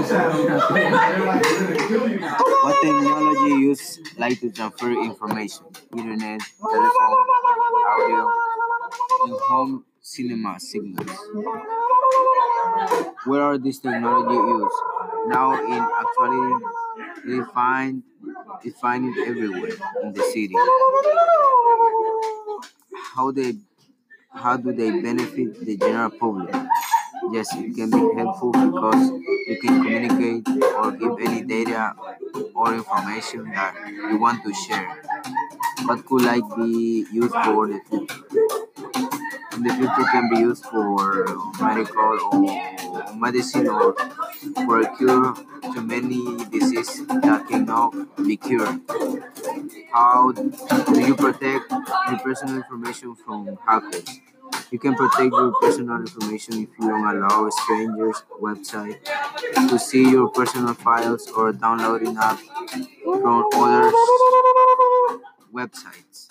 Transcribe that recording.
What technology use like to transfer information? Internet, telephone, audio, and home cinema signals. Where are these technology used? Now in actuality they find they find it everywhere in the city. How they how do they benefit the general public? Yes, it can be helpful because you can communicate or give any data or information that you want to share. What could like be used for the future? In the future can be used for medical or medicine or for a cure to many diseases that cannot be cured. How do you protect your personal information from hackers? You can protect your personal information if you don't allow strangers' website to see your personal files or downloading apps from other websites.